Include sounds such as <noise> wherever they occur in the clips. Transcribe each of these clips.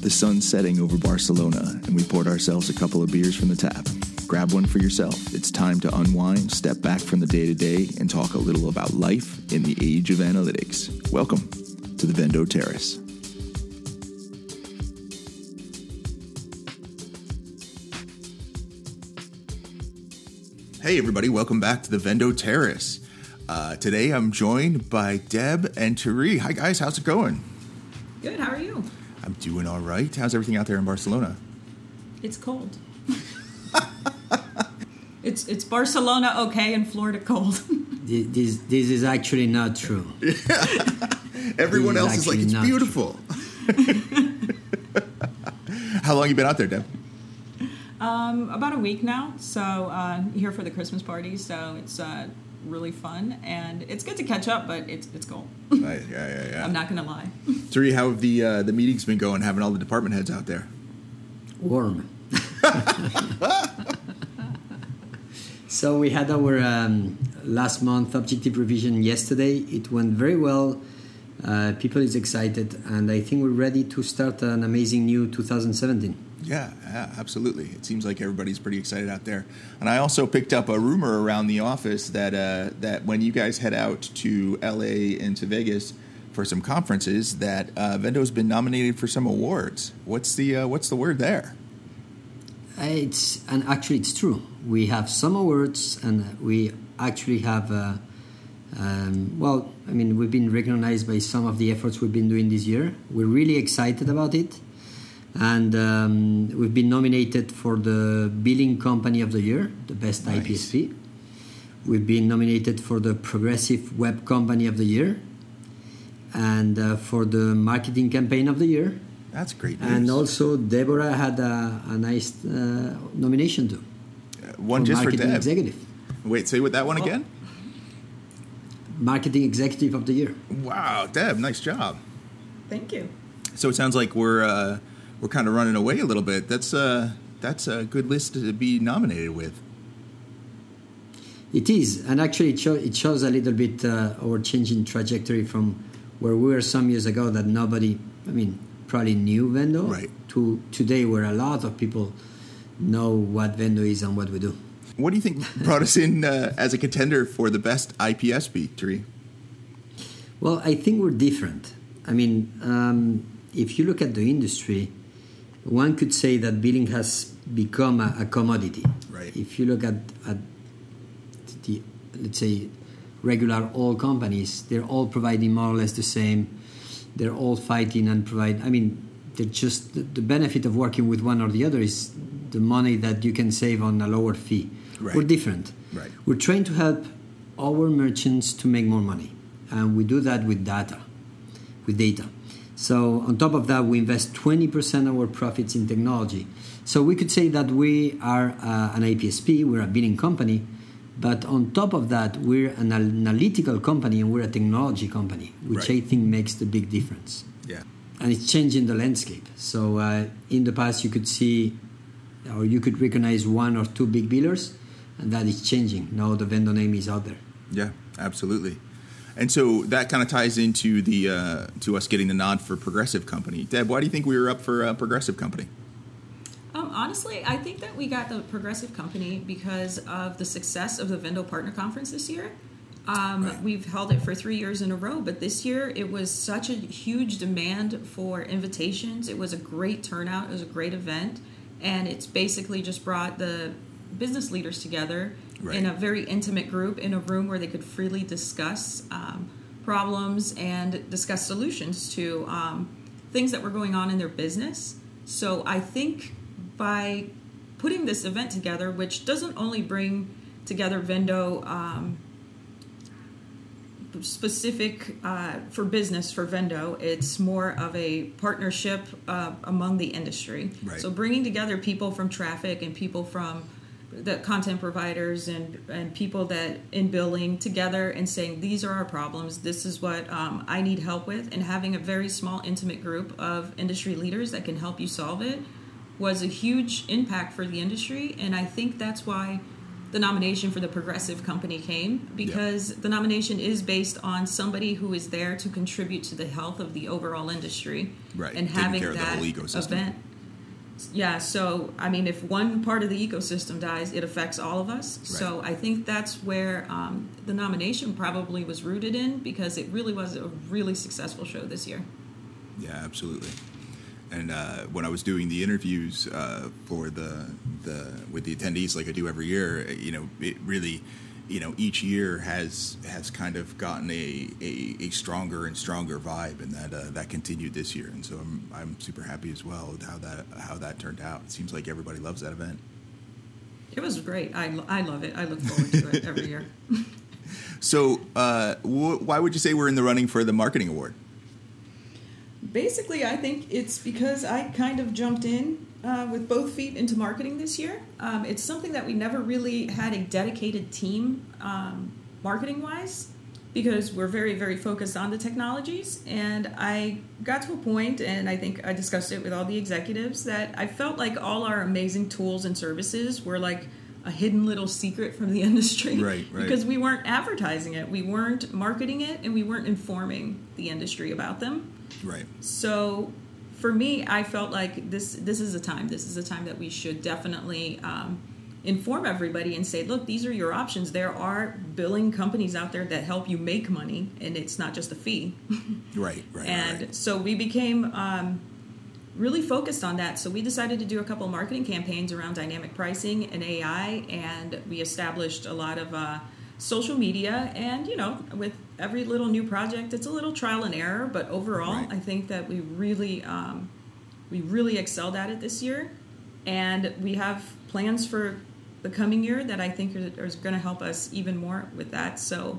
The sun's setting over Barcelona, and we poured ourselves a couple of beers from the tap. Grab one for yourself. It's time to unwind, step back from the day to day, and talk a little about life in the age of analytics. Welcome to the Vendo Terrace. Hey, everybody, welcome back to the Vendo Terrace. Uh, today I'm joined by Deb and Tari. Hi, guys, how's it going? Good. How are you? I'm doing all right. How's everything out there in Barcelona? It's cold. <laughs> it's it's Barcelona okay and Florida cold. <laughs> this this is actually not true. <laughs> Everyone This is else is like it's beautiful. How long you been out there, Deb? um, about a week now. So uh, here for the Christmas party. So it's uh, really fun and it's good to catch up, but it's it's cold. Right, yeah, yeah, yeah. I'm not gonna lie. <laughs> Tari, how have the uh, the meetings been going? Having all the department heads out there. Warm. <laughs> so we had our um, last month objective revision yesterday. It went very well. Uh, people is excited, and I think we're ready to start an amazing new 2017. Yeah, yeah, absolutely. It seems like everybody's pretty excited out there. And I also picked up a rumor around the office that uh, that when you guys head out to LA and to Vegas for some conferences, that uh, Vendo's been nominated for some awards. What's the uh, what's the word there? It's and actually it's true. We have some awards, and we actually have. Uh, um, well, I mean, we've been recognized by some of the efforts we've been doing this year. We're really excited about it, and um, we've been nominated for the Billing Company of the Year, the best Nice. IPSP. We've been nominated for the Progressive Web Company of the Year, and uh, for the Marketing Campaign of the Year. That's great news. And also, Deborah had a, a nice uh, nomination too. Uh, one just for marketing Deb. executive, Wait, say what that one again? marketing executive of the year. Wow, Deb, nice job. Thank you. So it sounds like we're uh, we're kind of running away a little bit. That's uh, that's a good list to be nominated with. It is, and actually, it, show, it shows a little bit uh, our changing trajectory from where we were some years ago that nobody, I mean, probably knew Vendo, Right. to today where a lot of people know what Vendo is and what we do. What do you think brought us in uh, as a contender for the best IPSP, Tari? Well, I think we're different. I mean, um, if you look at the industry, one could say that billing has become a, a commodity. Right. If you look at, at the, let's say, regular oil companies, they're all providing more or less the same. They're all fighting and provide. I mean, they're just the, the benefit of working with one or the other is the money that you can save on a lower fee. Right. We're different. Right. We're trying to help our merchants to make more money, and we do that with data, with data. So on top of that, we invest 20% of our profits in technology. So we could say that we are uh, an IPSP, we're a billing company, but on top of that, we're an analytical company and we're a technology company, which Right. I think makes the big difference. Yeah. And it's changing the landscape. So uh, in the past, you could see or you could recognize one or two big billers, and that is changing. Now the Vendo name is out there. Yeah, absolutely. And so that kind of ties into the uh, to us getting the nod for Progressive Company. Deb, why do you think we were up for uh, Progressive Company? Um, honestly, I think that we got the progressive company because of the success of the Vendo Partner Conference this year. Um, Right. We've held it for three years in a row, but this year it was such a huge demand for invitations. It was a great turnout. It was a great event, and it's basically just brought the business leaders together Right. in a very intimate group in a room where they could freely discuss um, problems and discuss solutions to um, things that were going on in their business. So I think by putting this event together, which doesn't only bring together Vendo um, specific uh, for business for Vendo, it's more of a partnership uh, among the industry. Right. So bringing together people from traffic and people from the content providers and and people that in billing together and saying these are our problems. This is what um, i need help with and having a very small intimate group of industry leaders that can help you solve it was a huge impact for the industry and i think that's why the nomination for the progressive company came because the nomination is based on somebody who is there to contribute to the health of the overall industry Right, and taking having care of the that whole ecosystem. event yeah so i mean if one part of the ecosystem dies it affects all of us. So i think that's where um, the nomination probably was rooted in because it really was a really successful show this year. Yeah, absolutely. And uh, when I was doing the interviews uh, for the the with the attendees, like I do every year, you know, it really, you know, each year has has kind of gotten a, a, a stronger and stronger vibe, and that uh, that continued this year. And so I'm I'm super happy as well with how that how that turned out. It seems like everybody loves that event. it was great i, I love it i look forward to it every year <laughs> So, uh, wh- why would you say we're in the running for the marketing award? Basically, I think it's because I kind of jumped in uh, with both feet into marketing this year. Um, it's something that we never really had a dedicated team um, marketing wise because we're very, very focused on the technologies. And I got to a point, and I think I discussed it with all the executives, that I felt like all our amazing tools and services were like a hidden little secret from the <laughs> industry. Right, right. Because we weren't advertising it, we weren't marketing it, and we weren't informing the industry about them. Right. So for me, I felt like this this is a time. This is a time that we should definitely um, inform everybody and say, look, these are your options. There are billing companies out there that help you make money, and it's not just a fee. <laughs> Right. Right. and right. so we became um, really focused on that. So we decided to do a couple of marketing campaigns around dynamic pricing and AI, and we established a lot of uh, social media. And you know, with every little new project, it's a little trial and error, but overall, Right. I think that we really um, we really excelled at it this year, and we have plans for the coming year that I think are, are going to help us even more with that. So.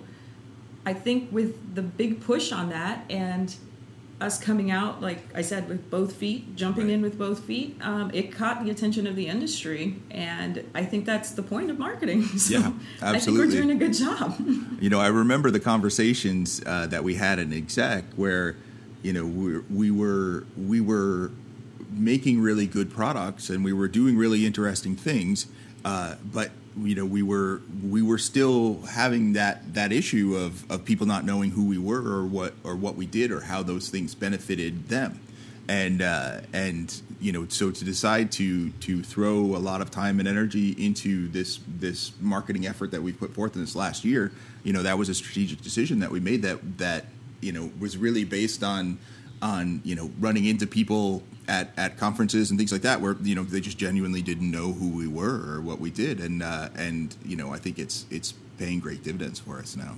I think with the big push on that and us coming out, like I said, with both feet, jumping Right. in with both feet, um, it caught the attention of the industry, and I think that's the point of marketing. <laughs> So Yeah, I think absolutely. we're doing a good job. <laughs> You know, I remember the conversations uh, that we had in exec where, you know, we, we were we were making really good products and we were doing really interesting things, uh, but you know, we were we were still having that that issue of, of people not knowing who we were or what or what we did or how those things benefited them. And uh, and you know so to decide to to throw a lot of time and energy into this this marketing effort that we put forth in this last year you know that was a strategic decision that we made that that you know was really based on on you know running into people at, at conferences and things like that where you know they just genuinely didn't know who we were or what we did and uh, and you know I think it's it's paying great dividends for us now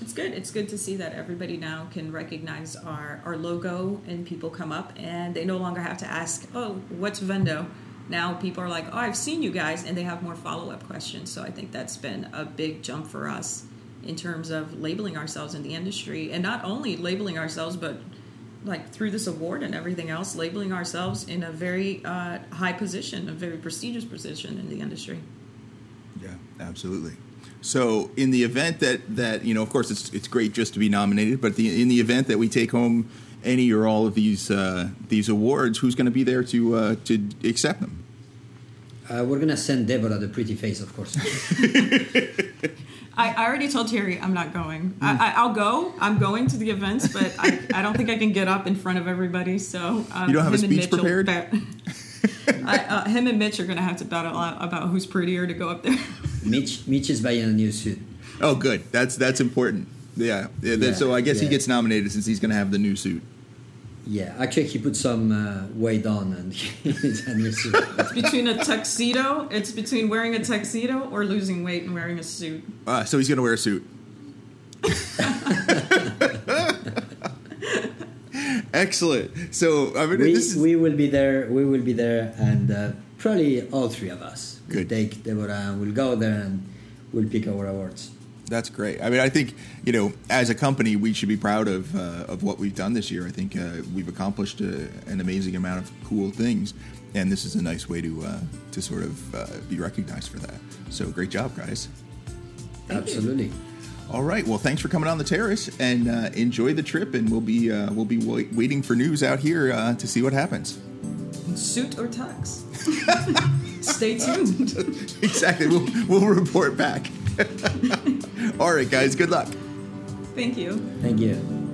it's good. It's good to see that everybody now can recognize our, our logo and people come up and they no longer have to ask, oh, what's Vendo? Now people are like, oh, I've seen you guys, and they have more follow up questions. So I think that's been a big jump for us in terms of labeling ourselves in the industry and not only labeling ourselves, but like through this award and everything else, labeling ourselves in a very uh, high position, a very prestigious position in the industry. Yeah, absolutely. So, in the event that that you know, of course, it's it's great just to be nominated, but the, in the event that we take home any or all of these uh, these awards, who's going to be there to uh, to accept them? Uh, we're gonna send Deborah the pretty face, of course. <laughs> I, I already told Terry I'm not going. I, I, I'll go. I'm going to the events, but I, I don't think I can get up in front of everybody. So um, You don't have a him and speech Mitch prepared? bet- <laughs> I, uh, him and Mitch are going to have to battle out about who's prettier to go up there. <laughs> Mitch, Mitch is buying a new suit. Oh, good. That's that's important. Yeah. yeah, that- Yeah, so I guess he gets nominated since he's going to have the new suit. Yeah, actually, he put some uh, weight on and <laughs> he's a new suit. It's between a tuxedo. It's between wearing a tuxedo or losing weight and wearing a suit. Uh, so he's going to wear a suit. <laughs> Excellent. So I mean, we, is we will be there. We will be there, and uh, probably all three of us will take Deborah and we'll go there and we'll pick our awards. That's great. I mean, I think you know, as a company, we should be proud of uh, of what we've done this year. I think uh, we've accomplished uh an amazing amount of cool things, and this is a nice way to uh, to sort of uh, be recognized for that. So, great job, guys! Thank you. Absolutely. All right. Well, thanks for coming on the terrace, and uh, enjoy the trip. And we'll be uh, we'll be wait- waiting for news out here uh, to see what happens. Suit or tux? <laughs> Stay tuned. <laughs> exactly. We'll, we'll report back. <laughs> All right, guys. Good luck. Thank you. Thank you.